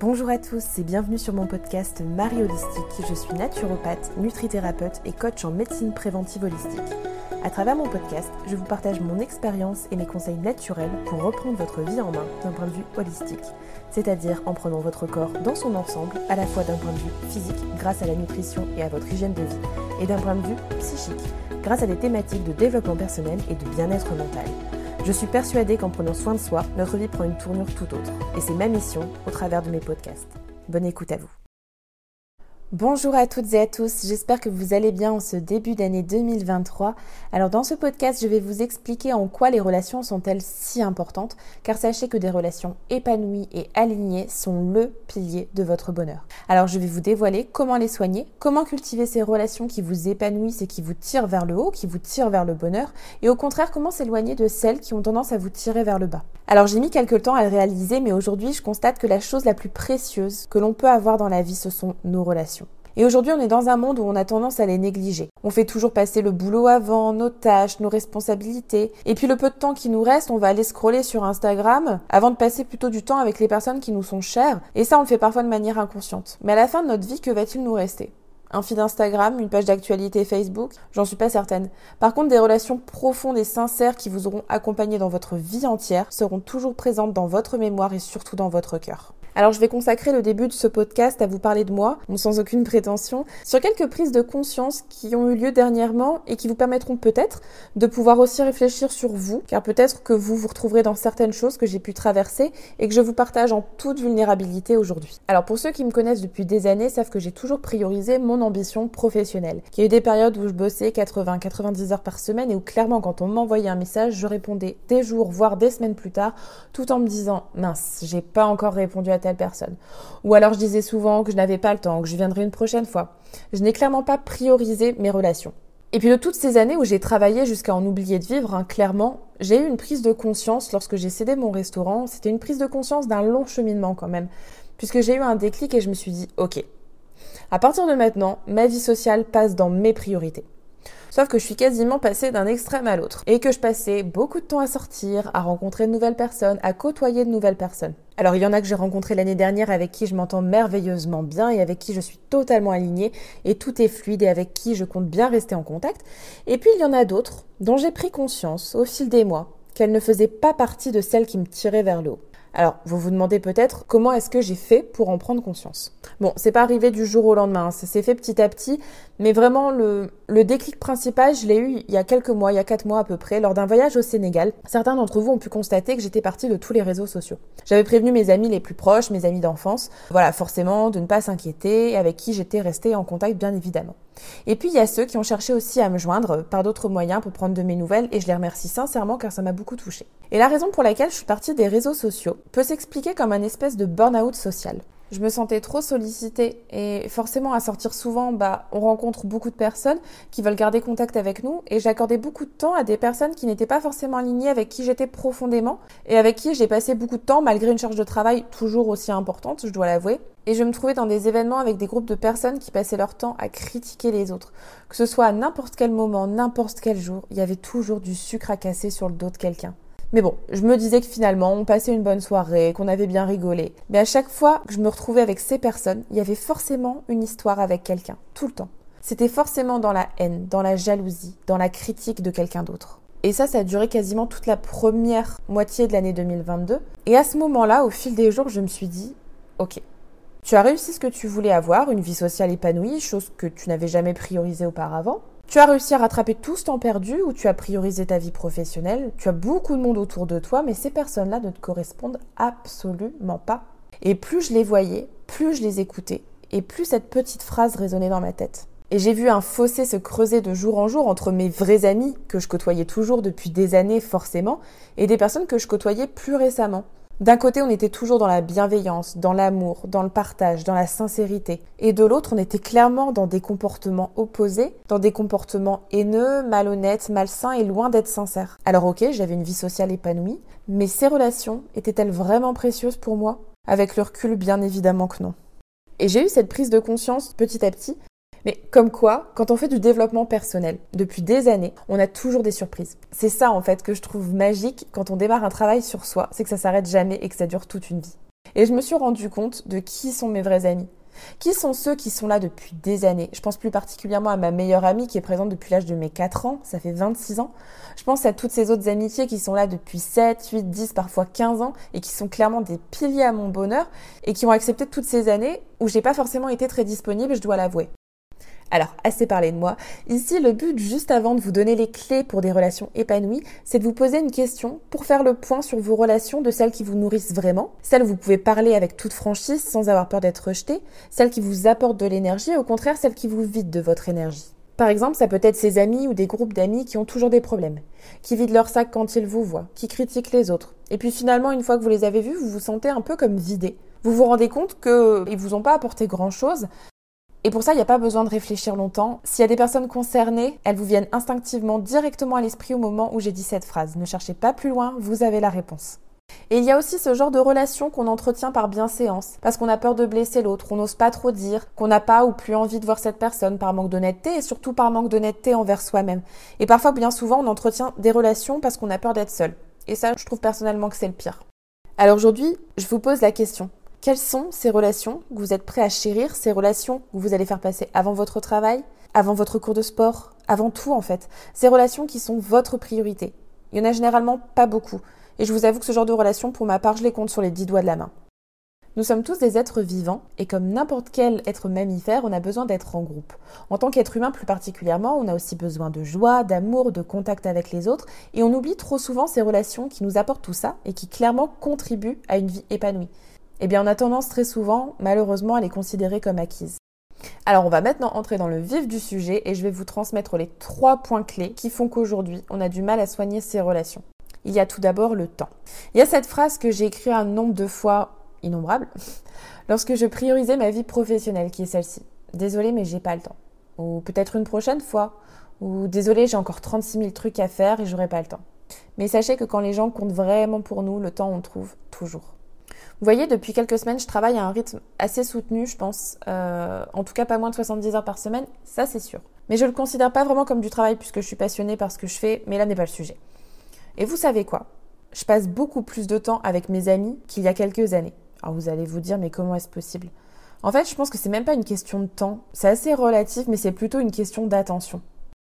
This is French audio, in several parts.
Bonjour à tous et bienvenue sur mon podcast Marie Holistique. Je suis naturopathe, nutrithérapeute et coach en médecine préventive holistique. À travers mon podcast, je vous partage mon expérience et mes conseils naturels pour reprendre votre vie en main d'un point de vue holistique, c'est-à-dire en prenant votre corps dans son ensemble, à la fois d'un point de vue physique grâce à la nutrition et à votre hygiène de vie, et d'un point de vue psychique grâce à des thématiques de développement personnel et de bien-être mental. Je suis persuadée qu'en prenant soin de soi, notre vie prend une tournure tout autre. Et c'est ma mission au travers de mes podcasts. Bonne écoute à vous. Bonjour à toutes et à tous, j'espère que vous allez bien en ce début d'année 2023. Alors dans ce podcast, je vais vous expliquer en quoi les relations sont-elles si importantes, car sachez que des relations épanouies et alignées sont le pilier de votre bonheur. Alors je vais vous dévoiler comment les soigner, comment cultiver ces relations qui vous épanouissent et qui vous tirent vers le haut, qui vous tirent vers le bonheur, et au contraire comment s'éloigner de celles qui ont tendance à vous tirer vers le bas. Alors j'ai mis quelques temps à le réaliser, mais aujourd'hui je constate que la chose la plus précieuse que l'on peut avoir dans la vie, ce sont nos relations. Et aujourd'hui, on est dans un monde où on a tendance à les négliger. On fait toujours passer le boulot avant, nos tâches, nos responsabilités. Et puis le peu de temps qui nous reste, on va aller scroller sur Instagram avant de passer plutôt du temps avec les personnes qui nous sont chères. Et ça, on le fait parfois de manière inconsciente. Mais à la fin de notre vie, que va-t-il nous rester? Un feed Instagram, une page d'actualité Facebook, j'en suis pas certaine. Par contre, des relations profondes et sincères qui vous auront accompagné dans votre vie entière seront toujours présentes dans votre mémoire et surtout dans votre cœur. Alors je vais consacrer le début de ce podcast à vous parler de moi, sans aucune prétention, sur quelques prises de conscience qui ont eu lieu dernièrement et qui vous permettront peut-être de pouvoir aussi réfléchir sur vous, car peut-être que vous vous retrouverez dans certaines choses que j'ai pu traverser et que je vous partage en toute vulnérabilité aujourd'hui. Alors pour ceux qui me connaissent depuis des années savent que j'ai toujours priorisé mon ambition professionnelle. Il y a eu des périodes où je bossais 80-90 heures par semaine et où clairement quand on m'envoyait un message, je répondais des jours, voire des semaines plus tard, tout en me disant mince, j'ai pas encore répondu à ta personne. Ou alors je disais souvent que je n'avais pas le temps, que je viendrai une prochaine fois. Je n'ai clairement pas priorisé mes relations. Et puis de toutes ces années où j'ai travaillé jusqu'à en oublier de vivre, hein, clairement, j'ai eu une prise de conscience lorsque j'ai cédé mon restaurant. C'était une prise de conscience d'un long cheminement quand même, puisque j'ai eu un déclic et je me suis dit, ok, à partir de maintenant, ma vie sociale passe dans mes priorités. Sauf que je suis quasiment passée d'un extrême à l'autre et que je passais beaucoup de temps à sortir, à rencontrer de nouvelles personnes, à côtoyer de nouvelles personnes. Alors il y en a que j'ai rencontré l'année dernière avec qui je m'entends merveilleusement bien et avec qui je suis totalement alignée et tout est fluide et avec qui je compte bien rester en contact. Et puis il y en a d'autres dont j'ai pris conscience au fil des mois qu'elles ne faisaient pas partie de celles qui me tiraient vers le haut. Alors, vous vous demandez peut-être comment est-ce que j'ai fait pour en prendre conscience. Bon, c'est pas arrivé du jour au lendemain, hein. ça s'est fait petit à petit, mais vraiment le, le déclic principal, je l'ai eu il y a quelques mois, il y a quatre mois à peu près, lors d'un voyage au Sénégal. Certains d'entre vous ont pu constater que j'étais partie de tous les réseaux sociaux. J'avais prévenu mes amis les plus proches, mes amis d'enfance, voilà, forcément, de ne pas s'inquiéter, avec qui j'étais restée en contact bien évidemment. Et puis il y a ceux qui ont cherché aussi à me joindre par d'autres moyens pour prendre de mes nouvelles et je les remercie sincèrement car ça m'a beaucoup touchée. Et la raison pour laquelle je suis partie des réseaux sociaux peut s'expliquer comme un espèce de burn-out social je me sentais trop sollicitée et forcément à sortir souvent, bah, on rencontre beaucoup de personnes qui veulent garder contact avec nous et j'accordais beaucoup de temps à des personnes qui n'étaient pas forcément alignées avec qui j'étais profondément et avec qui j'ai passé beaucoup de temps malgré une charge de travail toujours aussi importante, je dois l'avouer. Et je me trouvais dans des événements avec des groupes de personnes qui passaient leur temps à critiquer les autres. Que ce soit à n'importe quel moment, n'importe quel jour, il y avait toujours du sucre à casser sur le dos de quelqu'un. Mais bon, je me disais que finalement, on passait une bonne soirée, qu'on avait bien rigolé. Mais à chaque fois que je me retrouvais avec ces personnes, il y avait forcément une histoire avec quelqu'un, tout le temps. C'était forcément dans la haine, dans la jalousie, dans la critique de quelqu'un d'autre. Et ça, ça a duré quasiment toute la première moitié de l'année 2022. Et à ce moment-là, au fil des jours, je me suis dit, ok, tu as réussi ce que tu voulais avoir, une vie sociale épanouie, chose que tu n'avais jamais priorisée auparavant. Tu as réussi à rattraper tout ce temps perdu où tu as priorisé ta vie professionnelle, tu as beaucoup de monde autour de toi, mais ces personnes-là ne te correspondent absolument pas. Et plus je les voyais, plus je les écoutais, et plus cette petite phrase résonnait dans ma tête. Et j'ai vu un fossé se creuser de jour en jour entre mes vrais amis, que je côtoyais toujours depuis des années forcément, et des personnes que je côtoyais plus récemment. D'un côté, on était toujours dans la bienveillance, dans l'amour, dans le partage, dans la sincérité. Et de l'autre, on était clairement dans des comportements opposés, dans des comportements haineux, malhonnêtes, malsains et loin d'être sincères. Alors ok, j'avais une vie sociale épanouie, mais ces relations étaient-elles vraiment précieuses pour moi? Avec le recul, bien évidemment que non. Et j'ai eu cette prise de conscience petit à petit mais comme quoi, quand on fait du développement personnel depuis des années, on a toujours des surprises. C'est ça en fait que je trouve magique quand on démarre un travail sur soi, c'est que ça s'arrête jamais et que ça dure toute une vie. Et je me suis rendu compte de qui sont mes vrais amis. Qui sont ceux qui sont là depuis des années? Je pense plus particulièrement à ma meilleure amie qui est présente depuis l'âge de mes 4 ans, ça fait 26 ans. Je pense à toutes ces autres amitiés qui sont là depuis 7, 8, 10, parfois 15 ans et qui sont clairement des piliers à mon bonheur et qui ont accepté toutes ces années où j'ai pas forcément été très disponible, je dois l'avouer. Alors, assez parlé de moi. Ici, le but, juste avant de vous donner les clés pour des relations épanouies, c'est de vous poser une question pour faire le point sur vos relations de celles qui vous nourrissent vraiment, celles où vous pouvez parler avec toute franchise sans avoir peur d'être rejeté, celles qui vous apportent de l'énergie au contraire celles qui vous vident de votre énergie. Par exemple, ça peut être ces amis ou des groupes d'amis qui ont toujours des problèmes, qui vident leur sac quand ils vous voient, qui critiquent les autres. Et puis finalement, une fois que vous les avez vus, vous vous sentez un peu comme vidé. Vous vous rendez compte qu'ils vous ont pas apporté grand chose, et pour ça, il n'y a pas besoin de réfléchir longtemps. S'il y a des personnes concernées, elles vous viennent instinctivement directement à l'esprit au moment où j'ai dit cette phrase. Ne cherchez pas plus loin, vous avez la réponse. Et il y a aussi ce genre de relation qu'on entretient par bienséance, parce qu'on a peur de blesser l'autre, on n'ose pas trop dire, qu'on n'a pas ou plus envie de voir cette personne par manque d'honnêteté et surtout par manque d'honnêteté envers soi-même. Et parfois, bien souvent, on entretient des relations parce qu'on a peur d'être seul. Et ça, je trouve personnellement que c'est le pire. Alors aujourd'hui, je vous pose la question. Quelles sont ces relations que vous êtes prêt à chérir, ces relations que vous allez faire passer avant votre travail, avant votre cours de sport, avant tout en fait? Ces relations qui sont votre priorité. Il y en a généralement pas beaucoup. Et je vous avoue que ce genre de relations, pour ma part, je les compte sur les dix doigts de la main. Nous sommes tous des êtres vivants et comme n'importe quel être mammifère, on a besoin d'être en groupe. En tant qu'être humain plus particulièrement, on a aussi besoin de joie, d'amour, de contact avec les autres et on oublie trop souvent ces relations qui nous apportent tout ça et qui clairement contribuent à une vie épanouie eh bien on a tendance très souvent, malheureusement, à les considérer comme acquises. Alors on va maintenant entrer dans le vif du sujet et je vais vous transmettre les trois points clés qui font qu'aujourd'hui on a du mal à soigner ces relations. Il y a tout d'abord le temps. Il y a cette phrase que j'ai écrite un nombre de fois innombrable lorsque je priorisais ma vie professionnelle qui est celle-ci. Désolée mais j'ai pas le temps. Ou peut-être une prochaine fois. Ou désolée j'ai encore 36 000 trucs à faire et j'aurai pas le temps. Mais sachez que quand les gens comptent vraiment pour nous, le temps on trouve toujours. Vous voyez, depuis quelques semaines, je travaille à un rythme assez soutenu, je pense. Euh, en tout cas, pas moins de 70 heures par semaine, ça c'est sûr. Mais je le considère pas vraiment comme du travail puisque je suis passionnée par ce que je fais, mais là n'est pas le sujet. Et vous savez quoi? Je passe beaucoup plus de temps avec mes amis qu'il y a quelques années. Alors vous allez vous dire, mais comment est-ce possible? En fait, je pense que c'est même pas une question de temps. C'est assez relatif, mais c'est plutôt une question d'attention.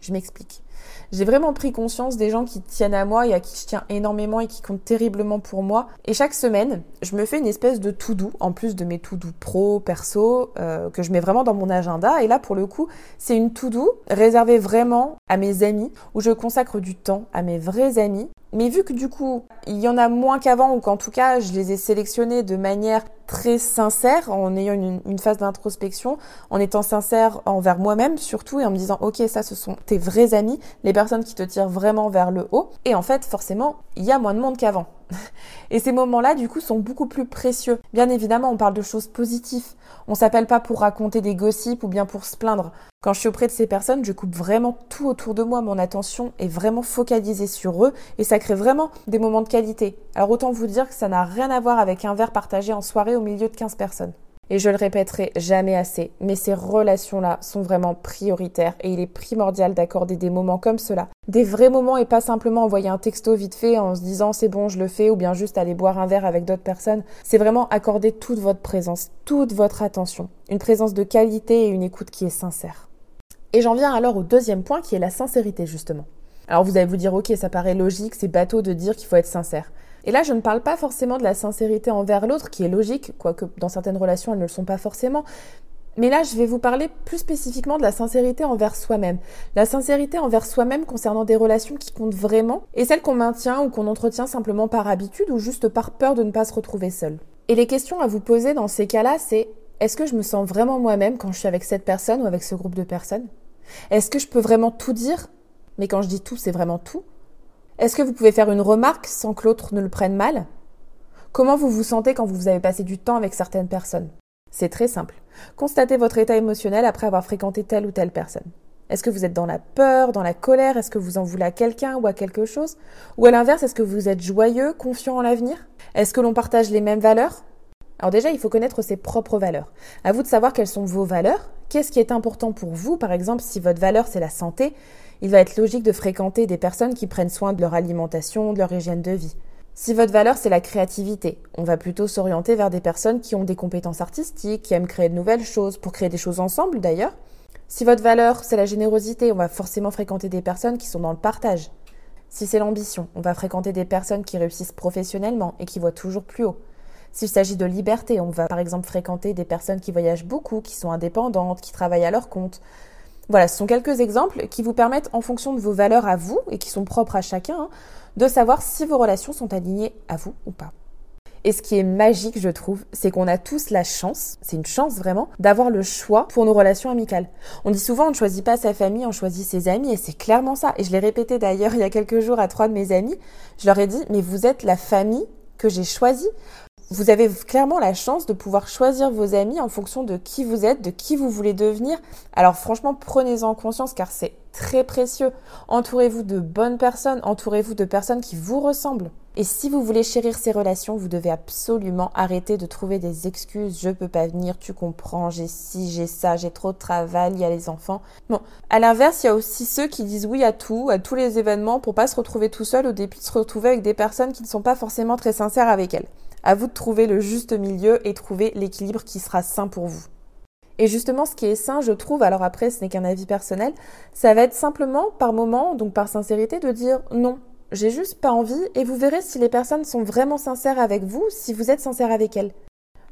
Je m'explique. J'ai vraiment pris conscience des gens qui tiennent à moi et à qui je tiens énormément et qui comptent terriblement pour moi. Et chaque semaine, je me fais une espèce de tout doux, en plus de mes tout doux pro, perso, euh, que je mets vraiment dans mon agenda. Et là, pour le coup, c'est une tout doux réservée vraiment à mes amis, où je consacre du temps à mes vrais amis mais vu que du coup, il y en a moins qu'avant, ou qu'en tout cas, je les ai sélectionnés de manière très sincère, en ayant une, phase d'introspection, en étant sincère envers moi-même surtout, et en me disant, ok, ça, ce sont tes vrais amis, les personnes qui te tirent vraiment vers le haut. Et en fait, forcément, il y a moins de monde qu'avant. Et ces moments-là, du coup, sont beaucoup plus précieux. Bien évidemment, on parle de choses positives. On s'appelle pas pour raconter des gossips ou bien pour se plaindre. Quand je suis auprès de ces personnes, je coupe vraiment tout autour de moi. Mon attention est vraiment focalisée sur eux et ça crée vraiment des moments de qualité. Alors autant vous dire que ça n'a rien à voir avec un verre partagé en soirée au milieu de 15 personnes. Et je le répéterai jamais assez, mais ces relations-là sont vraiment prioritaires et il est primordial d'accorder des moments comme cela. Des vrais moments et pas simplement envoyer un texto vite fait en se disant c'est bon, je le fais ou bien juste aller boire un verre avec d'autres personnes. C'est vraiment accorder toute votre présence, toute votre attention. Une présence de qualité et une écoute qui est sincère. Et j'en viens alors au deuxième point qui est la sincérité justement. Alors vous allez vous dire ok, ça paraît logique, c'est bateau de dire qu'il faut être sincère. Et là, je ne parle pas forcément de la sincérité envers l'autre, qui est logique, quoique dans certaines relations, elles ne le sont pas forcément. Mais là, je vais vous parler plus spécifiquement de la sincérité envers soi-même. La sincérité envers soi-même concernant des relations qui comptent vraiment et celles qu'on maintient ou qu'on entretient simplement par habitude ou juste par peur de ne pas se retrouver seul. Et les questions à vous poser dans ces cas-là, c'est est-ce que je me sens vraiment moi-même quand je suis avec cette personne ou avec ce groupe de personnes? Est-ce que je peux vraiment tout dire? Mais quand je dis tout, c'est vraiment tout. Est-ce que vous pouvez faire une remarque sans que l'autre ne le prenne mal? Comment vous vous sentez quand vous avez passé du temps avec certaines personnes? C'est très simple. Constatez votre état émotionnel après avoir fréquenté telle ou telle personne. Est-ce que vous êtes dans la peur, dans la colère? Est-ce que vous en voulez à quelqu'un ou à quelque chose? Ou à l'inverse, est-ce que vous êtes joyeux, confiant en l'avenir? Est-ce que l'on partage les mêmes valeurs? Alors déjà, il faut connaître ses propres valeurs. À vous de savoir quelles sont vos valeurs. Qu'est-ce qui est important pour vous? Par exemple, si votre valeur c'est la santé, il va être logique de fréquenter des personnes qui prennent soin de leur alimentation, de leur hygiène de vie. Si votre valeur, c'est la créativité, on va plutôt s'orienter vers des personnes qui ont des compétences artistiques, qui aiment créer de nouvelles choses, pour créer des choses ensemble d'ailleurs. Si votre valeur, c'est la générosité, on va forcément fréquenter des personnes qui sont dans le partage. Si c'est l'ambition, on va fréquenter des personnes qui réussissent professionnellement et qui voient toujours plus haut. S'il s'agit de liberté, on va par exemple fréquenter des personnes qui voyagent beaucoup, qui sont indépendantes, qui travaillent à leur compte. Voilà, ce sont quelques exemples qui vous permettent, en fonction de vos valeurs à vous et qui sont propres à chacun, hein, de savoir si vos relations sont alignées à vous ou pas. Et ce qui est magique, je trouve, c'est qu'on a tous la chance, c'est une chance vraiment, d'avoir le choix pour nos relations amicales. On dit souvent on ne choisit pas sa famille, on choisit ses amis, et c'est clairement ça. Et je l'ai répété d'ailleurs il y a quelques jours à trois de mes amis. Je leur ai dit, mais vous êtes la famille que j'ai choisie. Vous avez clairement la chance de pouvoir choisir vos amis en fonction de qui vous êtes, de qui vous voulez devenir. Alors franchement, prenez-en conscience car c'est très précieux. Entourez-vous de bonnes personnes, entourez-vous de personnes qui vous ressemblent. Et si vous voulez chérir ces relations, vous devez absolument arrêter de trouver des excuses. Je peux pas venir, tu comprends, j'ai ci, j'ai ça, j'ai trop de travail, il y a les enfants. Bon, à l'inverse, il y a aussi ceux qui disent oui à tout, à tous les événements pour pas se retrouver tout seul au début de se retrouver avec des personnes qui ne sont pas forcément très sincères avec elles. À vous de trouver le juste milieu et trouver l'équilibre qui sera sain pour vous. Et justement, ce qui est sain, je trouve, alors après, ce n'est qu'un avis personnel, ça va être simplement par moment, donc par sincérité, de dire non, j'ai juste pas envie, et vous verrez si les personnes sont vraiment sincères avec vous, si vous êtes sincère avec elles.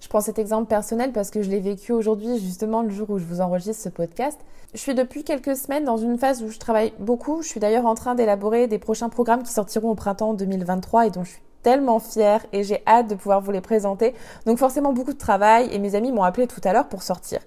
Je prends cet exemple personnel parce que je l'ai vécu aujourd'hui, justement, le jour où je vous enregistre ce podcast. Je suis depuis quelques semaines dans une phase où je travaille beaucoup. Je suis d'ailleurs en train d'élaborer des prochains programmes qui sortiront au printemps 2023 et dont je suis tellement fière et j'ai hâte de pouvoir vous les présenter. Donc forcément beaucoup de travail et mes amis m'ont appelé tout à l'heure pour sortir.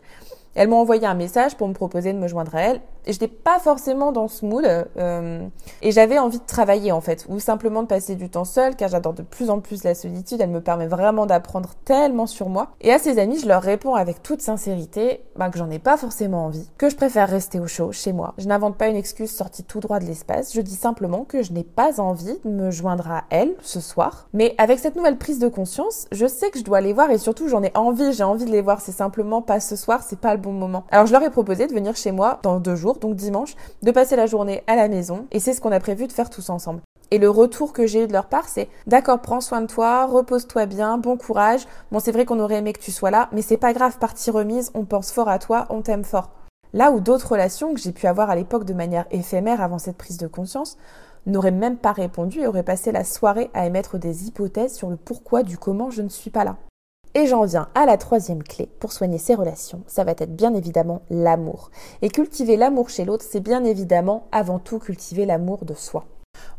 Elles m'ont envoyé un message pour me proposer de me joindre à elles j'étais pas forcément dans ce mood euh, et j'avais envie de travailler en fait ou simplement de passer du temps seule car j'adore de plus en plus la solitude, elle me permet vraiment d'apprendre tellement sur moi. Et à ces amis, je leur réponds avec toute sincérité bah, que j'en ai pas forcément envie, que je préfère rester au chaud chez moi. Je n'invente pas une excuse sortie tout droit de l'espace, je dis simplement que je n'ai pas envie de me joindre à elles ce soir. Mais avec cette nouvelle prise de conscience, je sais que je dois les voir et surtout j'en ai envie, j'ai envie de les voir, c'est simplement pas ce soir, c'est pas le bon moment. Alors je leur ai proposé de venir chez moi dans deux jours donc dimanche, de passer la journée à la maison. Et c'est ce qu'on a prévu de faire tous ensemble. Et le retour que j'ai eu de leur part, c'est d'accord, prends soin de toi, repose-toi bien, bon courage. Bon, c'est vrai qu'on aurait aimé que tu sois là, mais c'est pas grave, partie remise, on pense fort à toi, on t'aime fort. Là où d'autres relations que j'ai pu avoir à l'époque de manière éphémère avant cette prise de conscience n'auraient même pas répondu et auraient passé la soirée à émettre des hypothèses sur le pourquoi du comment je ne suis pas là. Et j'en viens à la troisième clé pour soigner ses relations, ça va être bien évidemment l'amour. Et cultiver l'amour chez l'autre, c'est bien évidemment avant tout cultiver l'amour de soi.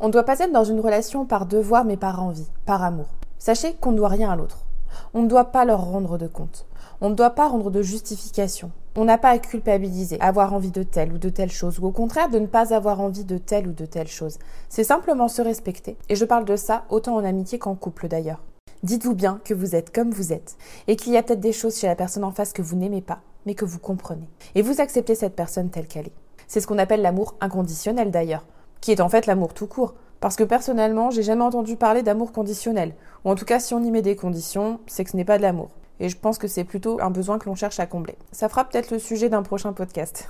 On ne doit pas être dans une relation par devoir mais par envie, par amour. Sachez qu'on ne doit rien à l'autre. On ne doit pas leur rendre de compte. On ne doit pas rendre de justification. On n'a pas à culpabiliser, avoir envie de telle ou de telle chose, ou au contraire de ne pas avoir envie de telle ou de telle chose. C'est simplement se respecter. Et je parle de ça autant en amitié qu'en couple d'ailleurs. Dites-vous bien que vous êtes comme vous êtes et qu'il y a peut-être des choses chez la personne en face que vous n'aimez pas, mais que vous comprenez. Et vous acceptez cette personne telle qu'elle est. C'est ce qu'on appelle l'amour inconditionnel d'ailleurs, qui est en fait l'amour tout court. Parce que personnellement, j'ai jamais entendu parler d'amour conditionnel. Ou en tout cas, si on y met des conditions, c'est que ce n'est pas de l'amour. Et je pense que c'est plutôt un besoin que l'on cherche à combler. Ça fera peut-être le sujet d'un prochain podcast.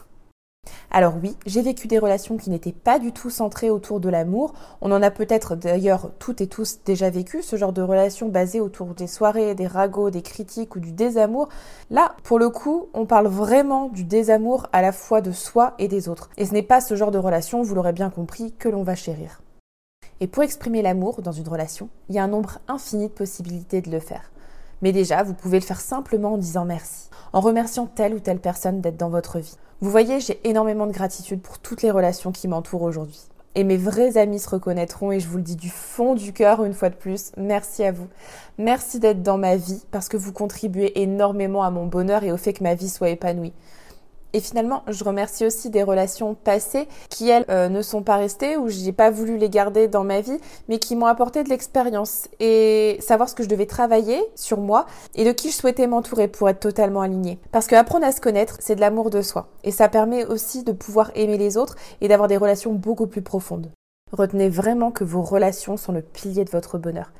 Alors oui, j'ai vécu des relations qui n'étaient pas du tout centrées autour de l'amour. On en a peut-être d'ailleurs toutes et tous déjà vécu, ce genre de relations basées autour des soirées, des ragots, des critiques ou du désamour. Là, pour le coup, on parle vraiment du désamour à la fois de soi et des autres. Et ce n'est pas ce genre de relation, vous l'aurez bien compris, que l'on va chérir. Et pour exprimer l'amour dans une relation, il y a un nombre infini de possibilités de le faire. Mais déjà, vous pouvez le faire simplement en disant merci, en remerciant telle ou telle personne d'être dans votre vie. Vous voyez, j'ai énormément de gratitude pour toutes les relations qui m'entourent aujourd'hui. Et mes vrais amis se reconnaîtront et je vous le dis du fond du cœur une fois de plus, merci à vous. Merci d'être dans ma vie parce que vous contribuez énormément à mon bonheur et au fait que ma vie soit épanouie. Et finalement, je remercie aussi des relations passées qui, elles, euh, ne sont pas restées ou j'ai pas voulu les garder dans ma vie, mais qui m'ont apporté de l'expérience et savoir ce que je devais travailler sur moi et de qui je souhaitais m'entourer pour être totalement alignée. Parce que apprendre à se connaître, c'est de l'amour de soi. Et ça permet aussi de pouvoir aimer les autres et d'avoir des relations beaucoup plus profondes. Retenez vraiment que vos relations sont le pilier de votre bonheur.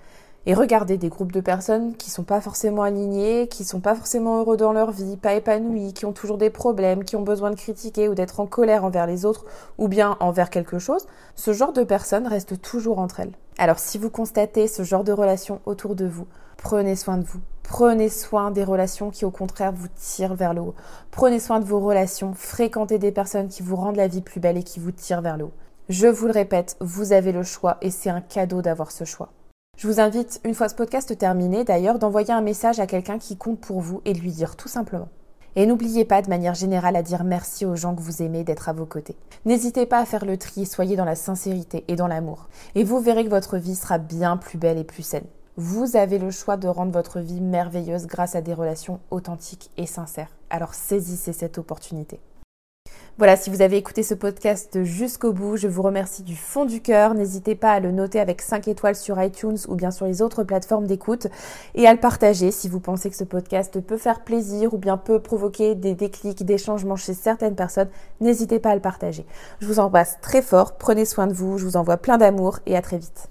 Et regardez des groupes de personnes qui sont pas forcément alignées, qui sont pas forcément heureux dans leur vie, pas épanouis, qui ont toujours des problèmes, qui ont besoin de critiquer ou d'être en colère envers les autres ou bien envers quelque chose. Ce genre de personnes restent toujours entre elles. Alors si vous constatez ce genre de relations autour de vous, prenez soin de vous. Prenez soin des relations qui au contraire vous tirent vers le haut. Prenez soin de vos relations, fréquentez des personnes qui vous rendent la vie plus belle et qui vous tirent vers le haut. Je vous le répète, vous avez le choix et c'est un cadeau d'avoir ce choix. Je vous invite, une fois ce podcast terminé d'ailleurs, d'envoyer un message à quelqu'un qui compte pour vous et de lui dire tout simplement. Et n'oubliez pas de manière générale à dire merci aux gens que vous aimez d'être à vos côtés. N'hésitez pas à faire le tri, soyez dans la sincérité et dans l'amour. Et vous verrez que votre vie sera bien plus belle et plus saine. Vous avez le choix de rendre votre vie merveilleuse grâce à des relations authentiques et sincères. Alors saisissez cette opportunité. Voilà, si vous avez écouté ce podcast jusqu'au bout, je vous remercie du fond du cœur. N'hésitez pas à le noter avec 5 étoiles sur iTunes ou bien sur les autres plateformes d'écoute et à le partager si vous pensez que ce podcast peut faire plaisir ou bien peut provoquer des déclics, des changements chez certaines personnes. N'hésitez pas à le partager. Je vous embrasse très fort, prenez soin de vous, je vous envoie plein d'amour et à très vite.